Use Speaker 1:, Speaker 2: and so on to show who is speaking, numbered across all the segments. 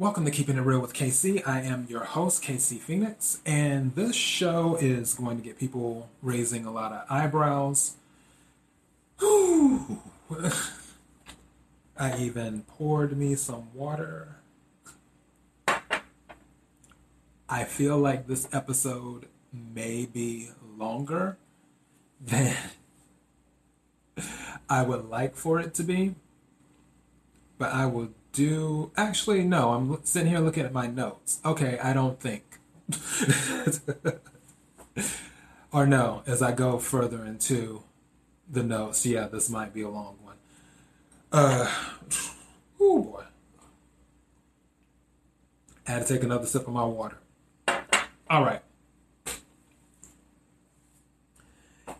Speaker 1: Welcome to Keeping It Real with KC. I am your host, KC Phoenix, and this show is going to get people raising a lot of eyebrows. I even poured me some water. I feel like this episode may be longer than I would like for it to be, but I will do actually no i'm sitting here looking at my notes. Okay i don't think. Or no as i go further into the notes yeah this might be a long one. Uh oh boy. I had to take another sip of my water. All right.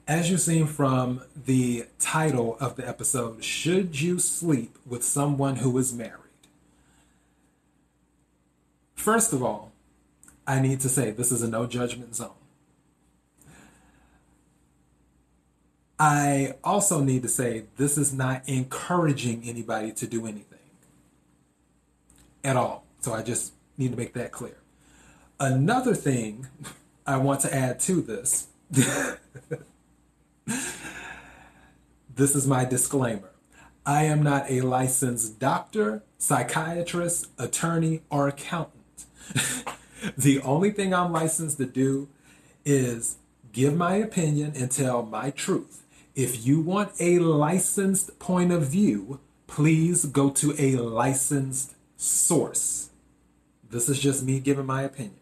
Speaker 1: As you've seen from the title of the episode, Should You Sleep with Someone Who is Married? First of all, I need to say this is a no judgment zone. I also need to say this is not encouraging anybody to do anything at all. So I just need to make that clear. Another thing I want to add to this this is my disclaimer. I am not a licensed doctor, psychiatrist, attorney, or accountant. the only thing I'm licensed to do is give my opinion and tell my truth. If you want a licensed point of view, please go to a licensed source. This is just me giving my opinion.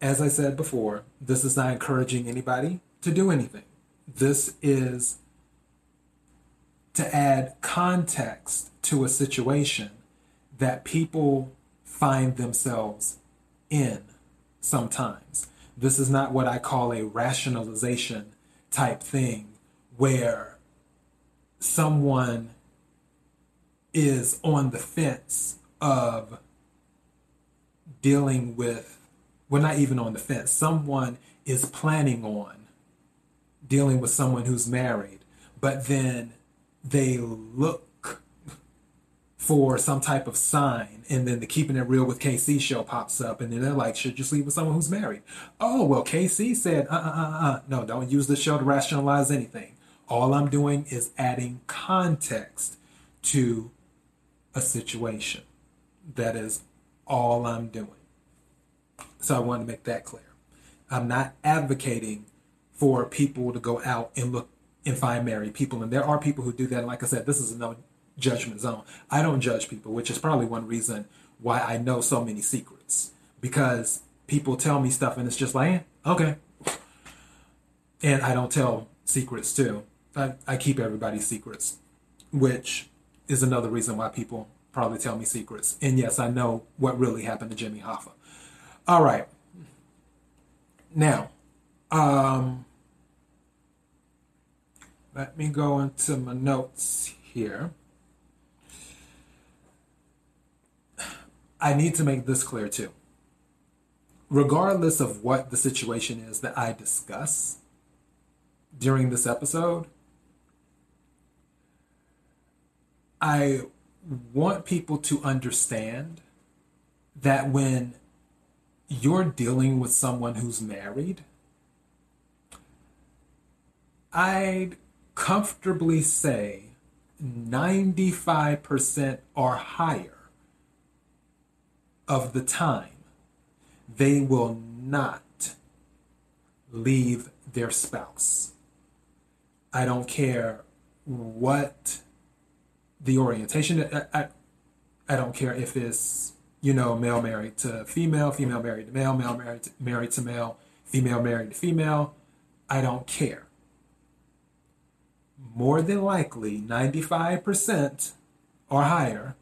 Speaker 1: As I said before, this is not encouraging anybody to do anything. This is to add context to a situation that people find themselves in sometimes. This is not what I call a rationalization type thing where someone is on the fence of dealing with, well, not even on the fence, someone is planning on dealing with someone who's married, but then they look for some type of sign and then the keeping it real with kc show pops up and then they're like should you sleep with someone who's married? Oh well kc said uh uh uh uh no don't use the show to rationalize anything. All i'm doing is adding context to a situation. That is all i'm doing. So i want to make that clear. I'm not advocating for people to go out and look and find married people and there are people who do that. And like i said this is a no judgment zone. I don't judge people, which is probably one reason why I know so many secrets because people tell me stuff and it's just like, eh, okay. And I don't tell secrets too. I, I keep everybody's secrets, which is another reason why people probably tell me secrets. And yes, I know what really happened to Jimmy Hoffa. All right. Now, um, let me go into my notes here. I need to make this clear too. Regardless of what the situation is that I discuss during this episode, I want people to understand that when you're dealing with someone who's married, I'd comfortably say 95% or higher of the time, they will not leave their spouse. I don't care what the orientation. I, I, I don't care if it's you know male married to female, female married to male, male married to, married to male, female married to female. I don't care. More than likely, ninety five percent or higher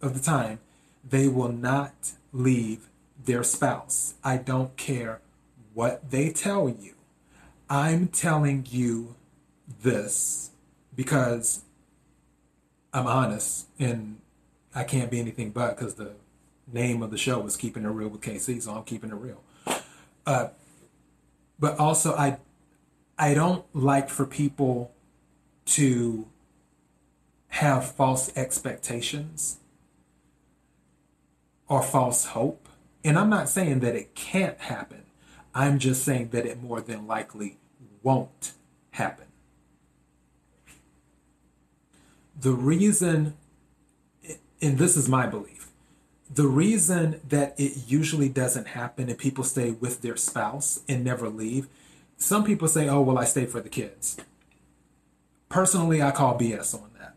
Speaker 1: of the time, they will not leave their spouse. I don't care what they tell you. I'm telling you this because I'm honest and I can't be anything but because the name of the show is Keeping It Real with KC, so I'm keeping it real. Uh, but also, I I don't like for people to have false expectations or false hope. And I'm not saying that it can't happen. I'm just saying that it more than likely won't happen. The reason, and this is my belief, the reason that it usually doesn't happen and people stay with their spouse and never leave, some people say, oh, well, I stay for the kids. Personally, I call BS on that.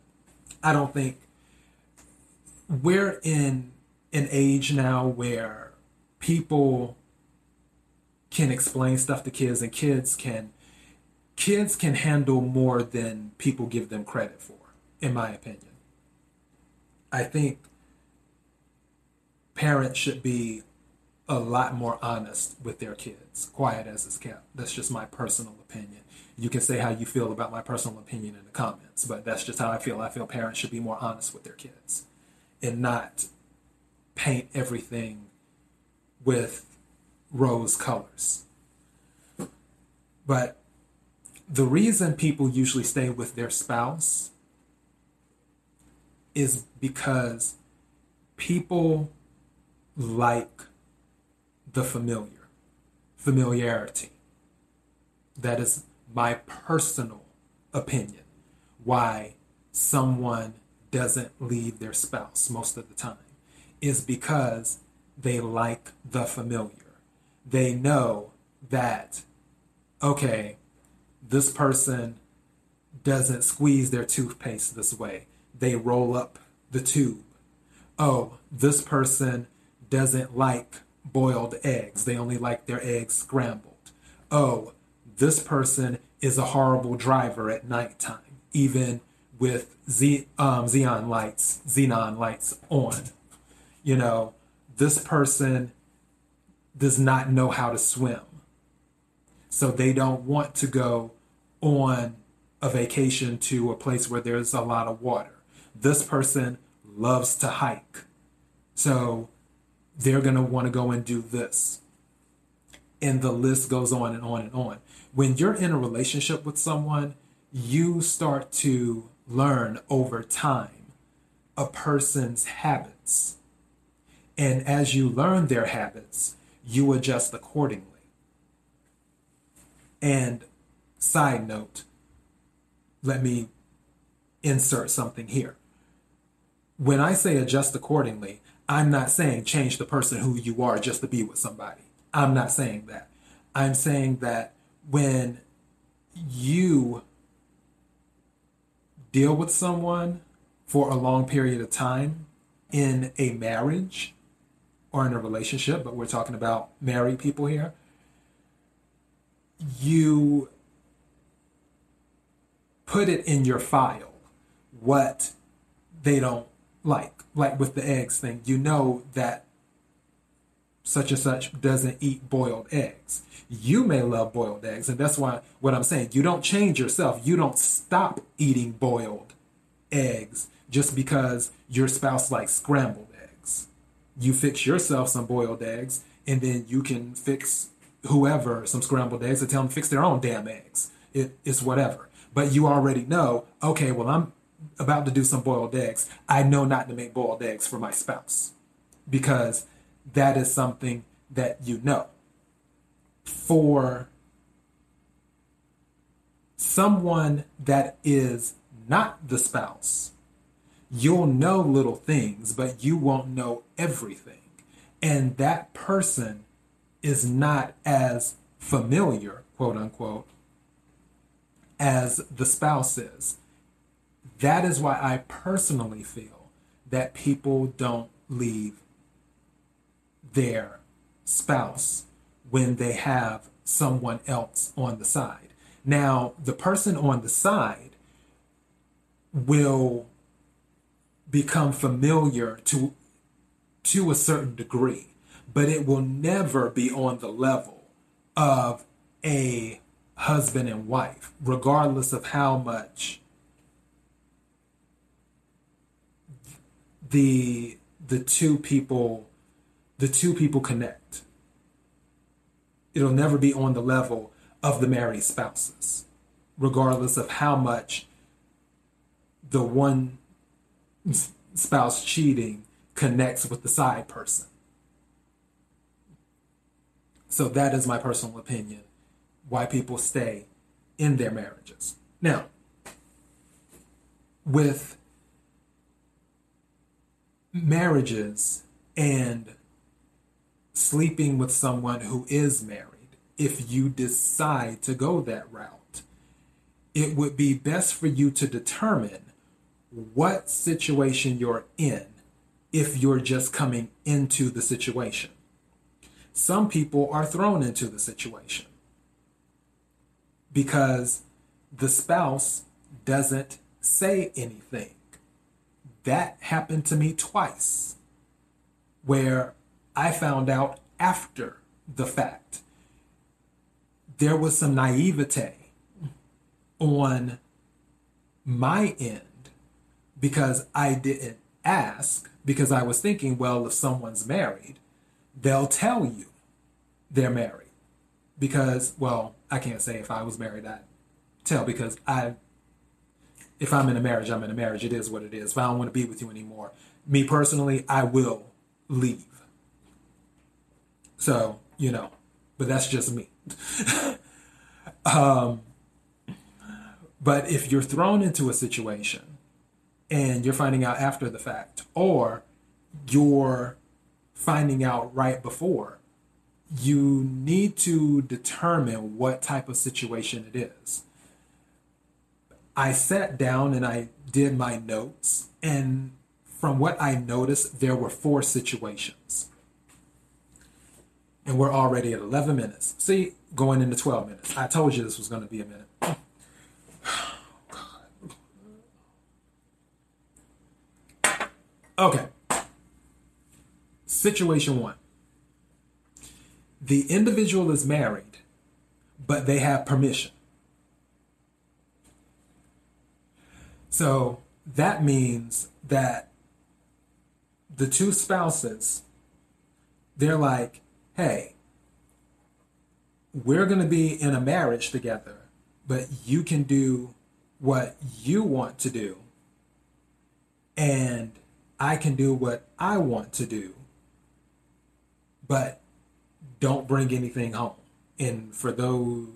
Speaker 1: I don't think we're in an age now where people can explain stuff to kids and kids can kids can handle more than people give them credit for in my opinion. I think parents should be a lot more honest with their kids quiet as it's kept. That's just my personal opinion. You can say how you feel about my personal opinion in the comments but that's just how i feel. I feel parents should be more honest with their kids and not paint everything with rose colors. But the reason people usually stay with their spouse is because people like the familiar, familiarity. That is my personal opinion why someone doesn't leave their spouse most of the time is because they like the familiar. They know that, okay, this person doesn't squeeze their toothpaste this way. They roll up the tube. Oh, this person doesn't like boiled eggs. They only like their eggs scrambled. Oh, this person is a horrible driver at nighttime, even with Z, um, xenon lights, xenon lights on you know, this person does not know how to swim. So they don't want to go on a vacation to a place where there's a lot of water. This person loves to hike. So they're going to want to go and do this. And the list goes on and on and on. When you're in a relationship with someone, you start to learn over time a person's habits and as you learn their habits, you adjust accordingly. And side note, let me insert something here. When I say adjust accordingly, I'm not saying change the person who you are just to be with somebody. I'm not saying that. I'm saying that when you deal with someone for a long period of time in a marriage, or in a relationship, but we're talking about married people here, you put it in your file what they don't like. Like with the eggs thing, you know that such and such doesn't eat boiled eggs. You may love boiled eggs, and that's why what I'm saying, you don't change yourself. You don't stop eating boiled eggs just because your spouse likes scrambled you fix yourself some boiled eggs, and then you can fix whoever some scrambled eggs and tell them fix their own damn eggs. It, it's whatever. But you already know, okay, well, I'm about to do some boiled eggs. I know not to make boiled eggs for my spouse because that is something that you know. For someone that is not the spouse, you'll know little things, but you won't know everything. And that person is not as familiar, quote unquote, as the spouse is. That is why I personally feel that people don't leave their spouse when they have someone else on the side. Now, the person on the side will become familiar to to a certain degree, but it will never be on the level of a husband and wife, regardless of how much the the two people the two people connect. It'll never be on the level of the married spouses, regardless of how much the one spouse cheating connects with the side person. So that is my personal opinion why people stay in their marriages. Now, with marriages and sleeping with someone who is married, if you decide to go that route, it would be best for you to determine what situation you're in if you're just coming into the situation. Some people are thrown into the situation because the spouse doesn't say anything. That happened to me twice, where I found out after the fact. There was some naivete on my end because I didn't ask, because I was thinking, well, if someone's married, they'll tell you they're married. Because, well, I can't say if I was married, I'd tell because I, if I'm in a marriage, I'm in a marriage. It is what it is. If I don't want to be with you anymore, me personally, I will leave. So, you know, but that's just me. um, but if you're thrown into a situation and you're finding out after the fact, or you're finding out right before, you need to determine what type of situation it is. I sat down and I did my notes, and from what I noticed, there were four situations. And we're already at 11 minutes. See, going into 12 minutes. I told you this was going to be a minute. Okay. Situation one the individual is married, but they have permission. So that means that the two spouses, they're like, hey, we're going to be in a marriage together, but you can do what you want to do, and I can do what I want to do. But don't bring anything home. And for those,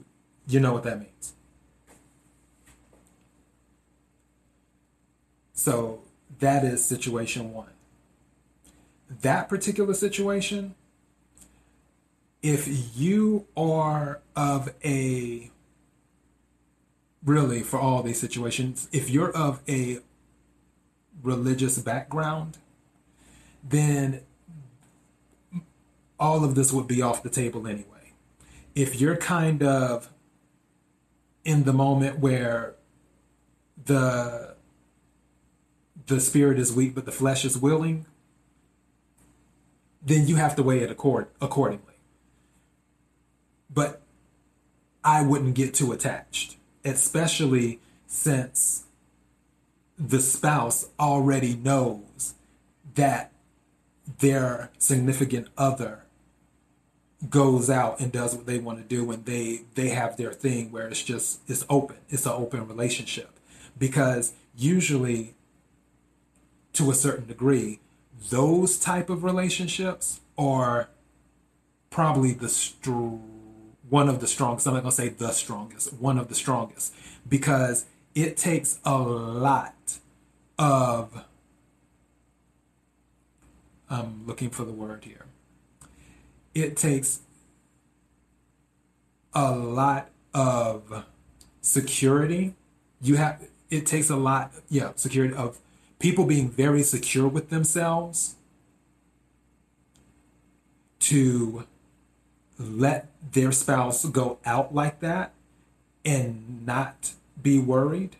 Speaker 1: you know what that means. So that is situation one. That particular situation, if you are of a, really for all these situations, if you're of a religious background, then all of this would be off the table anyway. If you're kind of in the moment where the the spirit is weak but the flesh is willing, then you have to weigh it accord, accordingly. But I wouldn't get too attached, especially since the spouse already knows that their significant other goes out and does what they want to do and they they have their thing where it's just it's open it's an open relationship. Because usually to a certain degree those type of relationships are probably the str- one of the strongest i'm not going to say the strongest one of the strongest. Because it takes a lot of i'm looking for the word here it takes a lot of security. You have it takes a lot, yeah, security of people being very secure with themselves to let their spouse go out like that and not be worried.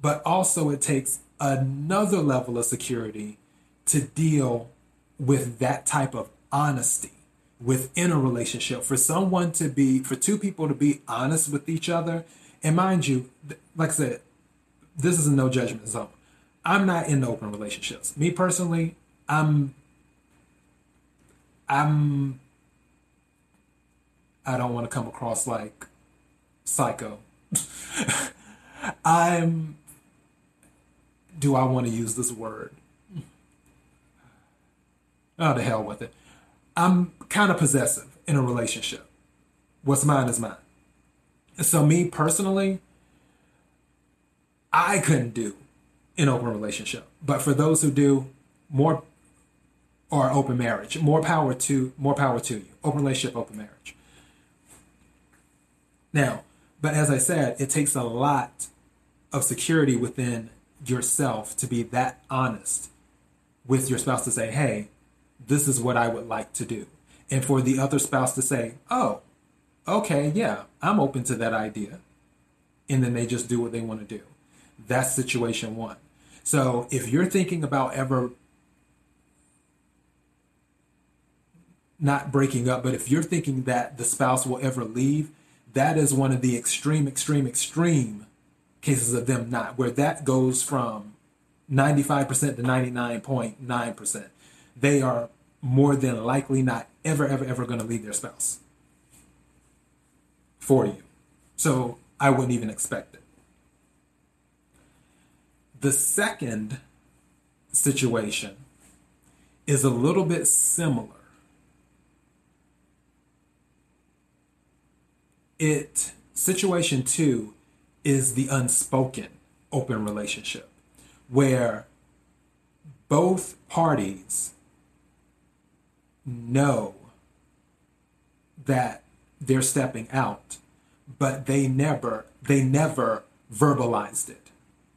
Speaker 1: But also, it takes another level of security to deal with that type of honesty within a relationship. For someone to be for two people to be honest with each other and mind you like i said this is a no judgment zone. I'm not in open relationships. Me personally i'm i'm i don't want to come across like psycho. I'm do I want to use this word? Oh, the hell with it. I'm kind of possessive in a relationship. What's mine is mine. So, me personally, I couldn't do an open relationship. But for those who do, more or open marriage, more power to more power to you. Open relationship, open marriage. Now, but as I said, it takes a lot of security within yourself to be that honest with your spouse to say, hey, this is what I would like to do. And for the other spouse to say, oh, okay, yeah, I'm open to that idea. And then they just do what they want to do. That's situation one. So if you're thinking about ever not breaking up, but if you're thinking that the spouse will ever leave, that is one of the extreme, extreme, extreme cases of them not, where that goes from 95% to 99.9%. They are more than likely not ever, ever, ever going to leave their spouse for you. So I wouldn't even expect it. The second situation is a little bit similar. It situation 2 is the unspoken open relationship where both parties know that they're stepping out but they never they never verbalized it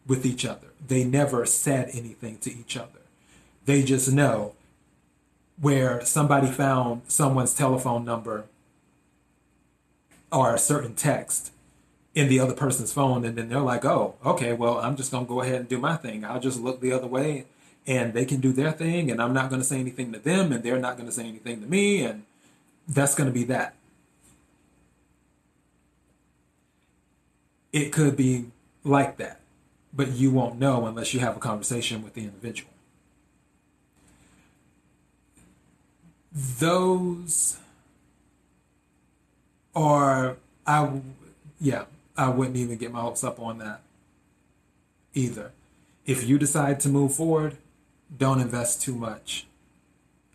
Speaker 1: with each other. They never said anything to each other. They just know where somebody found someone's telephone number or a certain text in the other person's phone and then they're like oh okay well i'm just going to go ahead and do my thing. I'll just look the other way and they can do their thing and i'm not going to say anything to them and they're not going to say anything to me and that's going to be that. It could be like that but you won't know unless you have a conversation with the individual. Those are i yeah I wouldn't even get my hopes up on that either. If you decide to move forward, don't invest too much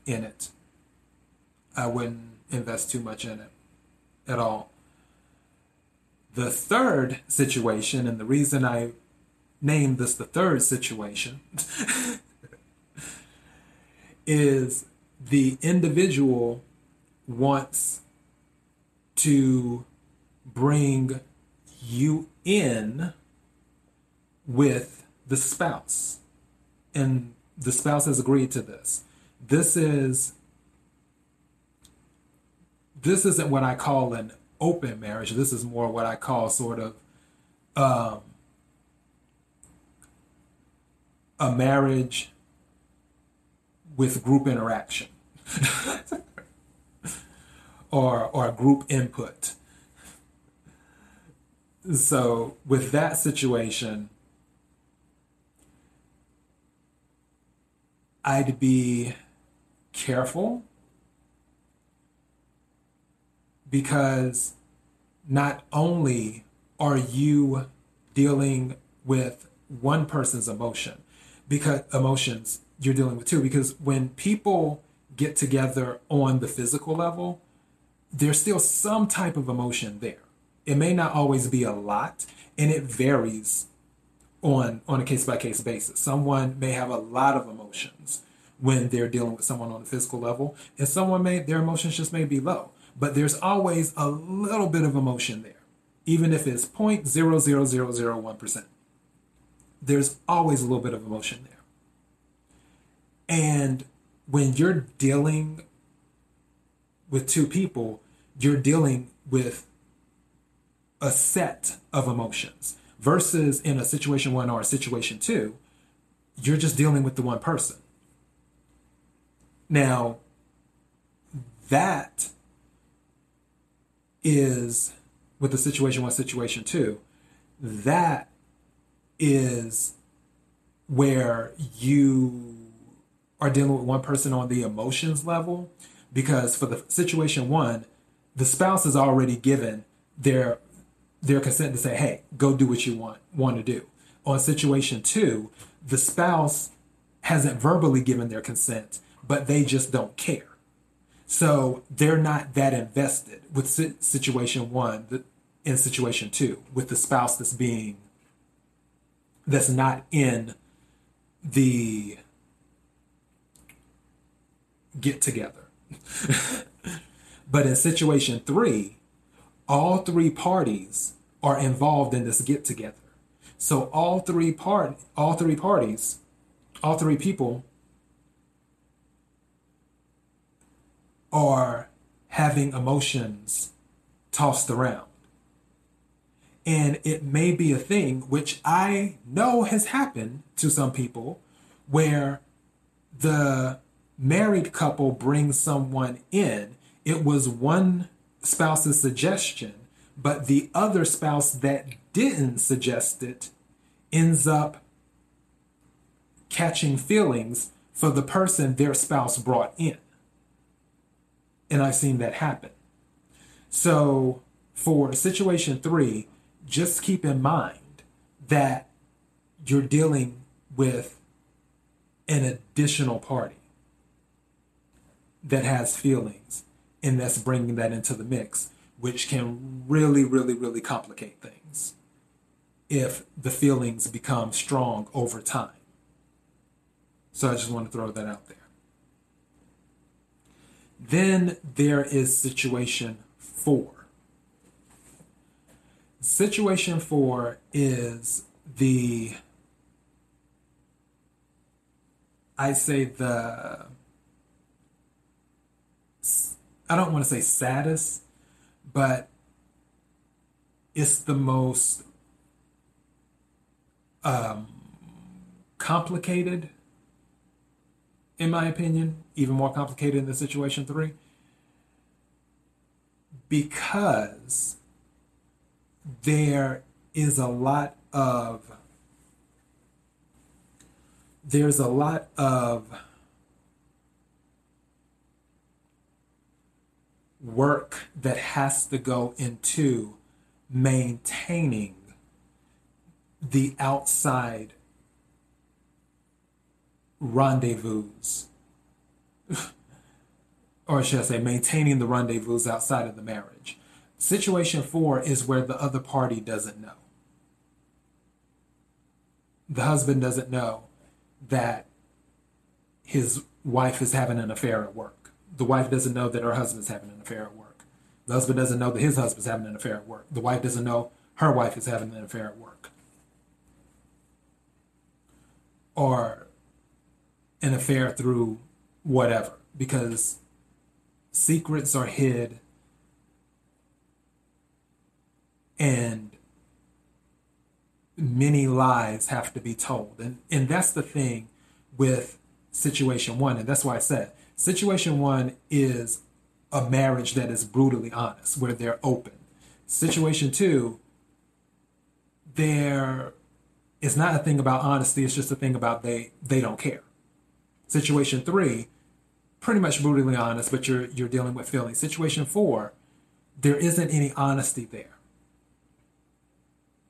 Speaker 1: in it. I wouldn't invest too much in it at all. The third situation, and the reason I named this the third situation, is the individual wants to bring you in with the spouse. And the spouse has agreed to this. This is this isn't what I call an open marriage. This is more what I call sort of um, a marriage with group interaction or or group input so with that situation, I'd be careful because not only are you dealing with one person's emotion because emotions you're dealing with two because when people get together on the physical level there's still some type of emotion there it may not always be a lot, and it varies on on a case by case basis. Someone may have a lot of emotions when they're dealing with someone on a physical level, and someone may their emotions just may be low. But there's always a little bit of emotion there, even if it's 0.00001%. There's always a little bit of emotion there. And when you're dealing with two people, you're dealing with a set of emotions versus in a situation one or a situation two, you're just dealing with the one person. Now, that is with the situation one, situation two, that is where you are dealing with one person on the emotions level because for the situation one, the spouse is already given their their consent to say, hey, go do what you want want to do. On situation two, the spouse hasn't verbally given their consent, but they just don't care. So they're not that invested with situation one in situation two, with the spouse that's being, that's not in the get together. but in situation three, all three parties are involved in this get together. So all three part all three parties, all three people are having emotions tossed around. And it may be a thing which I know has happened to some people where the married couple brings someone in. It was one spouse's suggestion, but the other spouse that didn't suggest it ends up catching feelings for the person their spouse brought in. And I've seen that happen. So for situation three, just keep in mind that you're dealing with an additional party that has feelings and that's bringing that into the mix, which can really, really, really complicate things if the feelings become strong over time. So I just want to throw that out there. Then there is situation four. Situation four is the, I say the, I don't want to say saddest, but it's the most um, complicated, in my opinion, even more complicated the situation three, because there is a lot of there's a lot of work that has to go into maintaining the outside rendezvous or should I say maintaining the rendezvous outside of the marriage Situation four is where the other party doesn't know. The husband doesn't know that his wife is having an affair at work. The wife doesn't know that her husband's having an affair at work. The husband doesn't know that his husband's having an affair at work. The wife doesn't know her wife is having an affair at work. Or an affair through whatever, because secrets are hid and many lies have to be told. And, and that's the thing with situation one. And that's why I said situation one is a marriage that is brutally honest, where they're open. Situation two, there is not a thing about honesty, it's just a thing about they they don't care. Situation three, pretty much brutally honest, but you're you're dealing with feelings. Situation four, there isn't any honesty there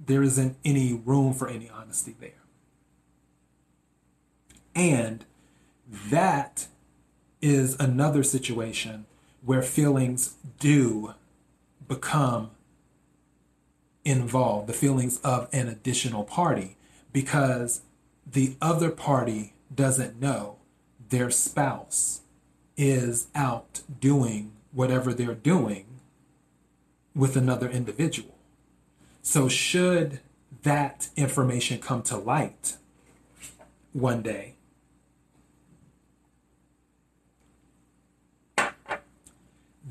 Speaker 1: there isn't any room for any honesty there. And that is another situation where feelings do become involved, the feelings of an additional party, because the other party doesn't know their spouse is out doing whatever they're doing with another individual. So, should that information come to light one day,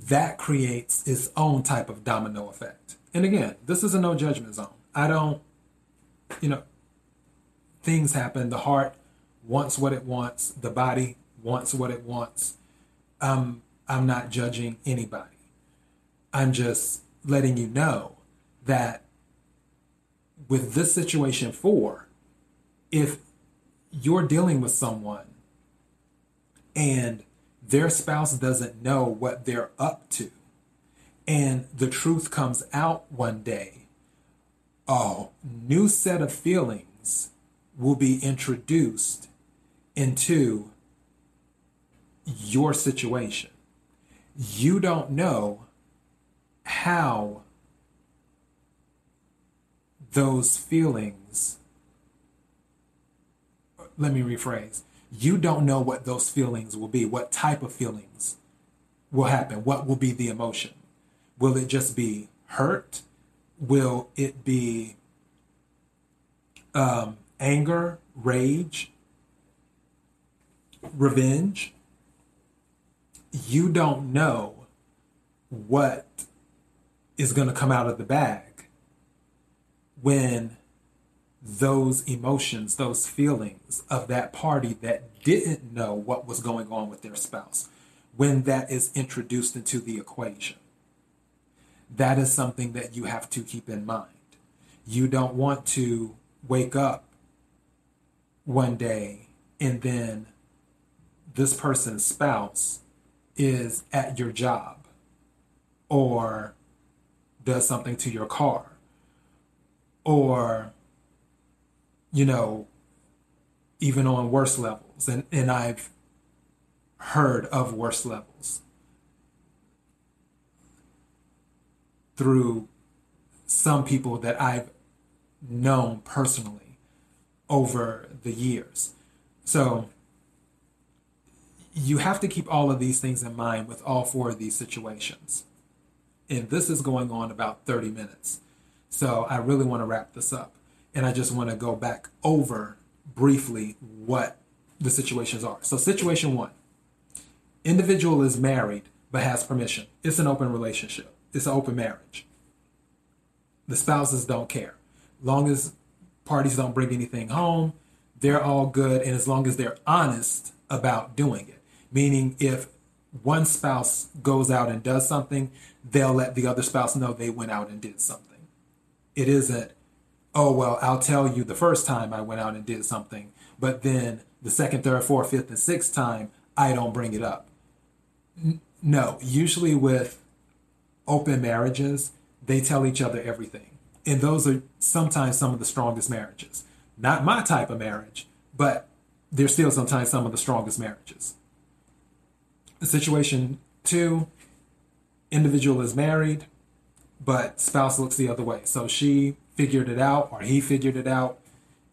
Speaker 1: that creates its own type of domino effect. And again, this is a no judgment zone. I don't, you know, things happen. The heart wants what it wants, the body wants what it wants. Um, I'm not judging anybody. I'm just letting you know that with this situation four, if you're dealing with someone and their spouse doesn't know what they're up to, and the truth comes out one day, a new set of feelings will be introduced into your situation. You don't know how those feelings, let me rephrase, you don't know what those feelings will be, what type of feelings will happen, what will be the emotion. Will it just be hurt? Will it be um, anger, rage, revenge? You don't know what is going to come out of the bag when those emotions, those feelings of that party that didn't know what was going on with their spouse, when that is introduced into the equation. That is something that you have to keep in mind. You don't want to wake up one day and then this person's spouse is at your job or does something to your car or you know even on worse levels and, and i've heard of worse levels through some people that i've known personally over the years. So you have to keep all of these things in mind with all four of these situations. And this is going on about 30 minutes. So I really want to wrap this up. And I just want to go back over briefly what the situations are. So, situation one individual is married but has permission. It's an open relationship, it's an open marriage. The spouses don't care. Long as parties don't bring anything home, they're all good. And as long as they're honest about doing it, meaning if one spouse goes out and does something, they'll let the other spouse know they went out and did something. It isn't, oh, well, I'll tell you the first time I went out and did something, but then the second, third, fourth, fifth, and sixth time, I don't bring it up. N- no, usually with open marriages, they tell each other everything. And those are sometimes some of the strongest marriages. Not my type of marriage, but they're still sometimes some of the strongest marriages. Situation two individual is married, but spouse looks the other way. So she figured it out, or he figured it out.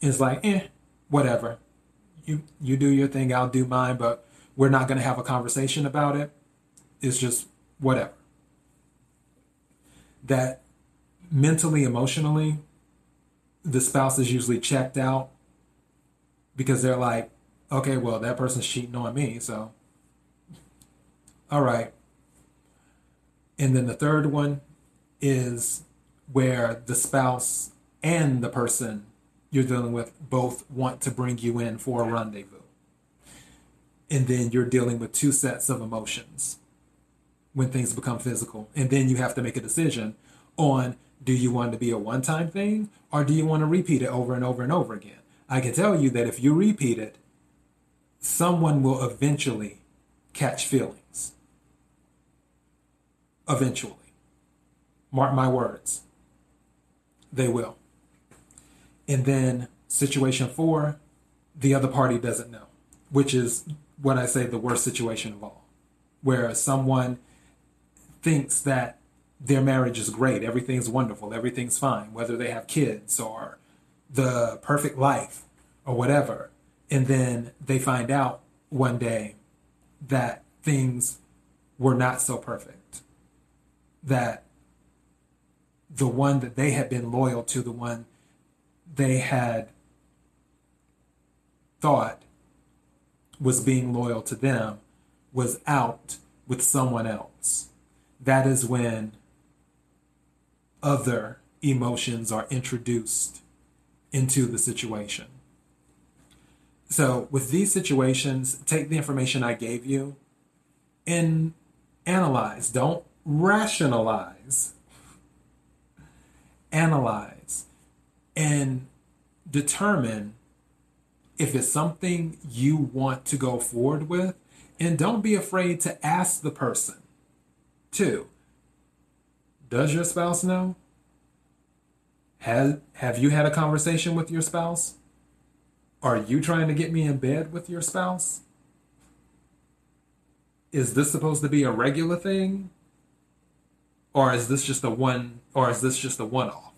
Speaker 1: It's like, eh, whatever. You you do your thing, I'll do mine, but we're not to have a conversation about it. It's just whatever. That mentally, emotionally, the spouse is usually checked out because they're like, okay, well, that person's cheating on me, so all right. And then the third one is where the spouse and the person you're dealing with both want to bring you in for a rendezvous. And then you're dealing with two sets of emotions when things become physical. And then you have to make a decision on do you want to be a one time thing or do you want to repeat it over and over and over again? I can tell you that if you repeat it, someone will eventually catch feelings. Eventually. Mark my words. They will. And then situation four, the other party doesn't know, which is what I say the worst situation of all, where someone thinks that their marriage is great, everything's wonderful, everything's fine, whether they have kids or the perfect life or whatever. And then they find out one day that things were not so perfect. That the one that they had been loyal to, the one they had thought was being loyal to them, was out with someone else. That is when other emotions are introduced into the situation. So, with these situations, take the information I gave you and analyze. Don't rationalize. Analyze and determine if it's something you want to go forward with. And don't be afraid to ask the person, too. Does your spouse know? Have have you had a conversation with your spouse? Are you trying to get me in bed with your spouse? Is this supposed to be a regular thing? Or is this just a one or is this just a one off?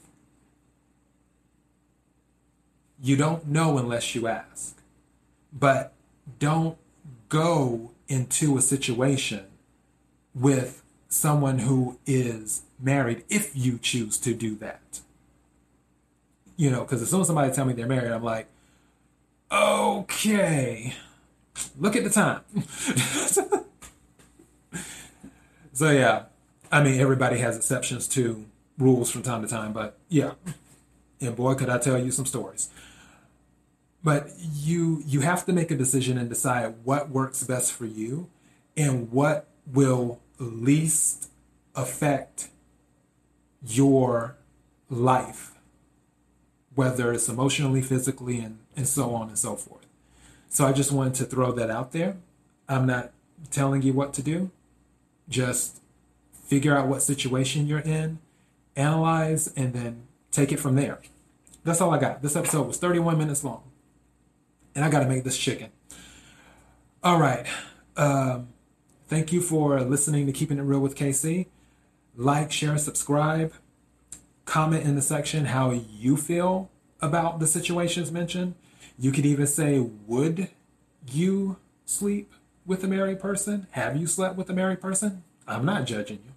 Speaker 1: You don't know unless you ask. But don't go into a situation with someone who is married if you choose to do that. You know, because as soon as somebody tell me they're married, I'm like, okay, look at the time. so yeah, I mean, everybody has exceptions to rules from time to time, but yeah, and boy, could I tell you some stories. But you you have to make a decision and decide what works best for you and what will least affect your life, whether it's emotionally, physically, and, and so on and so forth. So I just wanted to throw that out there. I'm not telling you what to do. Just figure out what situation you're in, analyze, and then take it from there. That's all I got. This episode was 31 minutes long. And I got to make this chicken. All right. Um, thank you for listening to Keeping It Real with KC. Like, share, subscribe. Comment in the section how you feel about the situations mentioned. You could even say, Would you sleep with a married person? Have you slept with a married person? I'm not judging you.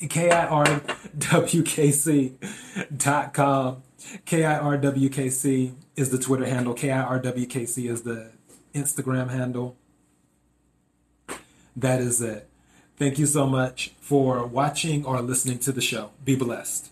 Speaker 1: KIRWKC.com. KIRWKC is the Twitter handle. KIRWKC is the Instagram handle. That is it. Thank you so much for watching or listening to the show. Be blessed.